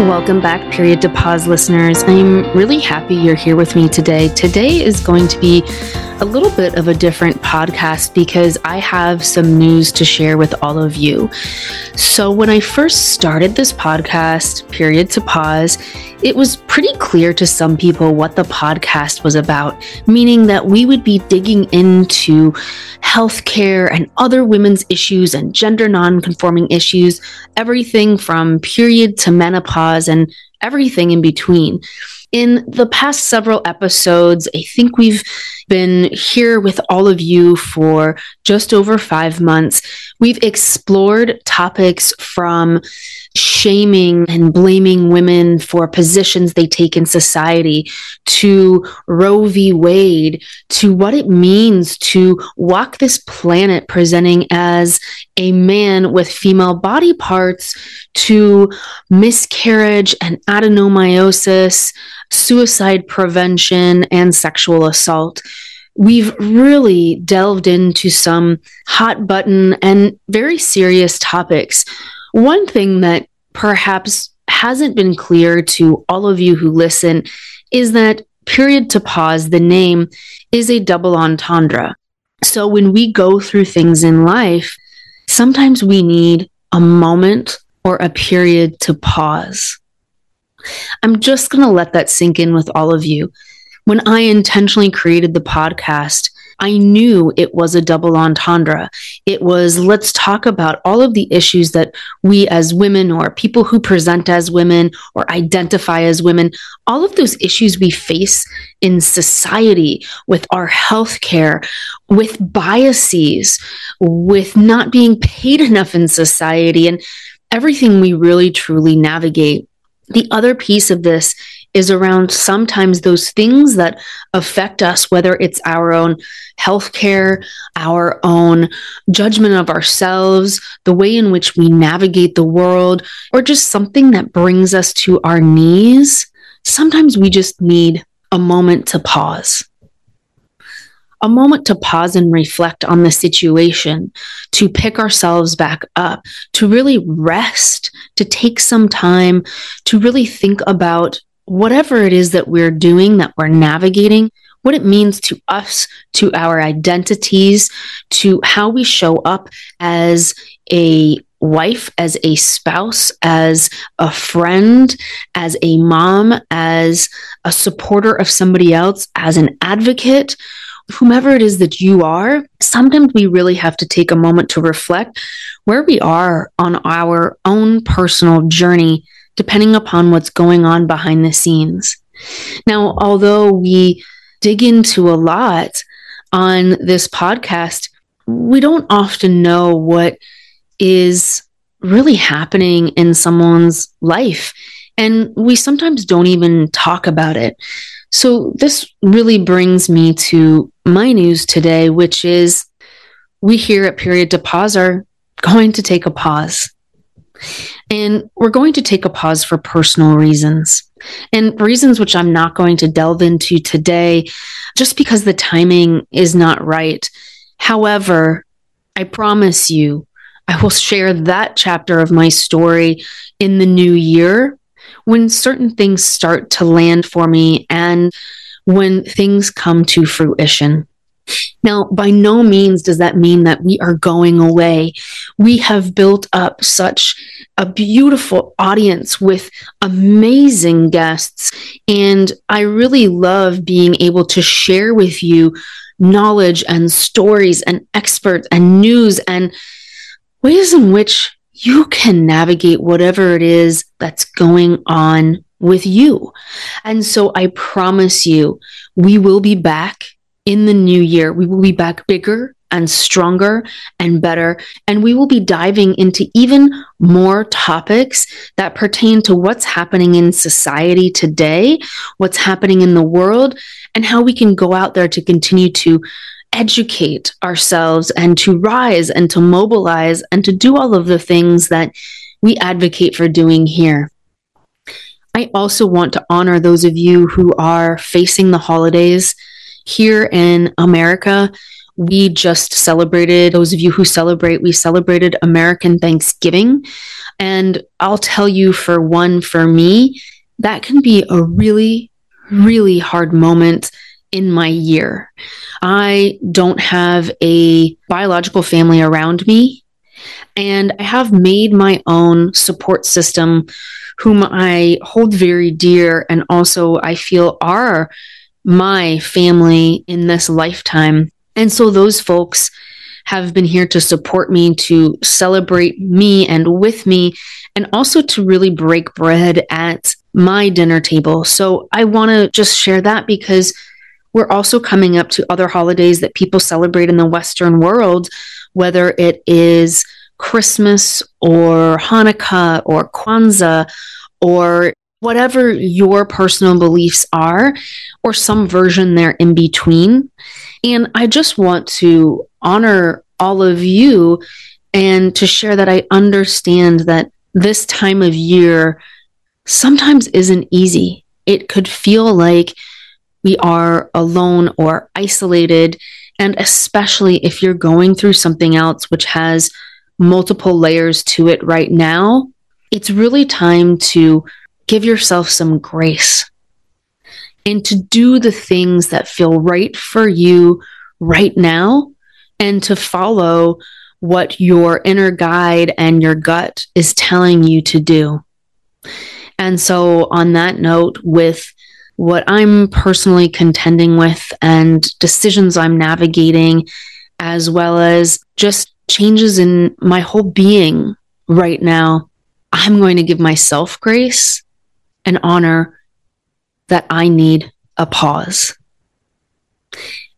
Welcome back, Period to Pause listeners. I'm really happy you're here with me today. Today is going to be a little bit of a different podcast because I have some news to share with all of you. So, when I first started this podcast, Period to Pause, it was pretty clear to some people what the podcast was about, meaning that we would be digging into healthcare and other women's issues and gender non-conforming issues, everything from period to menopause and everything in between. In the past several episodes, I think we've been here with all of you for just over five months. We've explored topics from shaming and blaming women for positions they take in society to Roe v. Wade to what it means to walk this planet presenting as a man with female body parts to miscarriage and adenomyosis, suicide prevention, and sexual assault we've really delved into some hot button and very serious topics. One thing that perhaps hasn't been clear to all of you who listen is that period to pause, the name, is a double entendre. So when we go through things in life, sometimes we need a moment or a period to pause. I'm just going to let that sink in with all of you when I intentionally created the podcast, I knew it was a double entendre. It was let's talk about all of the issues that we as women or people who present as women or identify as women, all of those issues we face in society with our healthcare, with biases, with not being paid enough in society, and everything we really truly navigate. The other piece of this is around sometimes those things that affect us, whether it's our own healthcare, our own judgment of ourselves, the way in which we navigate the world, or just something that brings us to our knees. Sometimes we just need a moment to pause a moment to pause and reflect on the situation, to pick ourselves back up, to really rest, to take some time to really think about whatever it is that we're doing, that we're navigating, what it means to us, to our identities, to how we show up as a wife, as a spouse, as a friend, as a mom, as a supporter of somebody else, as an advocate, whomever it is that you are, sometimes we really have to take a moment to reflect where we are on our own personal journey depending upon what's going on behind the scenes. Now, although we dig into a lot on this podcast, we don't often know what is really happening in someone's life. And we sometimes don't even talk about it. So, this really brings me to my news today, which is we here at Period to Pause are going to take a pause. And we're going to take a pause for personal reasons and reasons which I'm not going to delve into today just because the timing is not right. However, I promise you, I will share that chapter of my story in the new year when certain things start to land for me and when things come to fruition. Now, by no means does that mean that we are going away. We have built up such a beautiful audience with amazing guests. And I really love being able to share with you knowledge and stories and experts and news and ways in which you can navigate whatever it is that's going on with you. And so I promise you, we will be back in the new year, we will be back bigger and stronger and better. And we will be diving into even more topics that pertain to what's happening in society today, what's happening in the world, and how we can go out there to continue to educate ourselves and to rise and to mobilize and to do all of the things that we advocate for doing here. I also want to honor those of you who are facing the holidays here in America, we just celebrated, those of you who celebrate, we celebrated American Thanksgiving. And I'll tell you for one, for me, that can be a really, really hard moment in my year. I don't have a biological family around me, and I have made my own support system, whom I hold very dear, and also I feel are my family in this lifetime. And so those folks have been here to support me, to celebrate me and with me, and also to really break bread at my dinner table. So I want to just share that because we're also coming up to other holidays that people celebrate in the Western world, whether it is Christmas or Hanukkah or Kwanzaa or whatever your personal beliefs are, or some version there in between. And I just want to honor all of you and to share that I understand that this time of year sometimes isn't easy. It could feel like we are alone or isolated. And especially if you're going through something else which has multiple layers to it right now, it's really time to give yourself some grace and to do the things that feel right for you right now and to follow what your inner guide and your gut is telling you to do. And so, on that note, with what I'm personally contending with and decisions I'm navigating, as well as just changes in my whole being right now, I'm going to give myself grace and honor that I need a pause.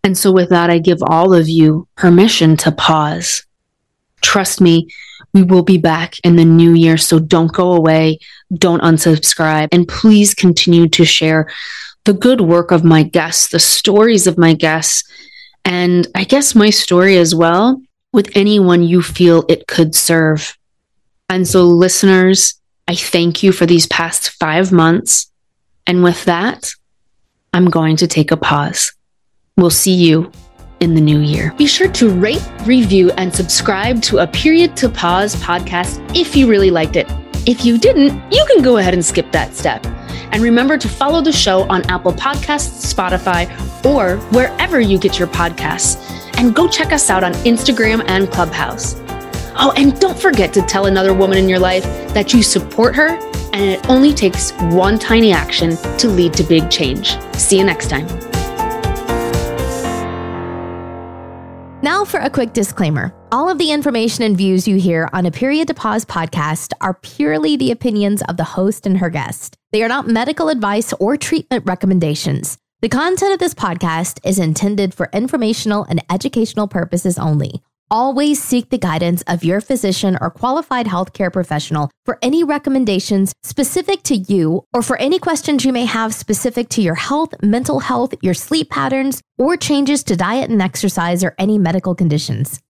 And so, with that, I give all of you permission to pause. Trust me, we will be back in the new year. So don't go away. Don't unsubscribe. And please continue to share the good work of my guests, the stories of my guests, and I guess my story as well with anyone you feel it could serve. And so, listeners, I thank you for these past five months. And with that, I'm going to take a pause. We'll see you in the new year. Be sure to rate, review, and subscribe to a Period to Pause podcast if you really liked it. If you didn't, you can go ahead and skip that step. And remember to follow the show on Apple Podcasts, Spotify, or wherever you get your podcasts. And go check us out on Instagram and Clubhouse. Oh, and don't forget to tell another woman in your life that you support her and it only takes one tiny action to lead to big change. See you next time. Now, for a quick disclaimer all of the information and views you hear on a Period to Pause podcast are purely the opinions of the host and her guest. They are not medical advice or treatment recommendations. The content of this podcast is intended for informational and educational purposes only. Always seek the guidance of your physician or qualified healthcare professional for any recommendations specific to you or for any questions you may have specific to your health, mental health, your sleep patterns, or changes to diet and exercise or any medical conditions.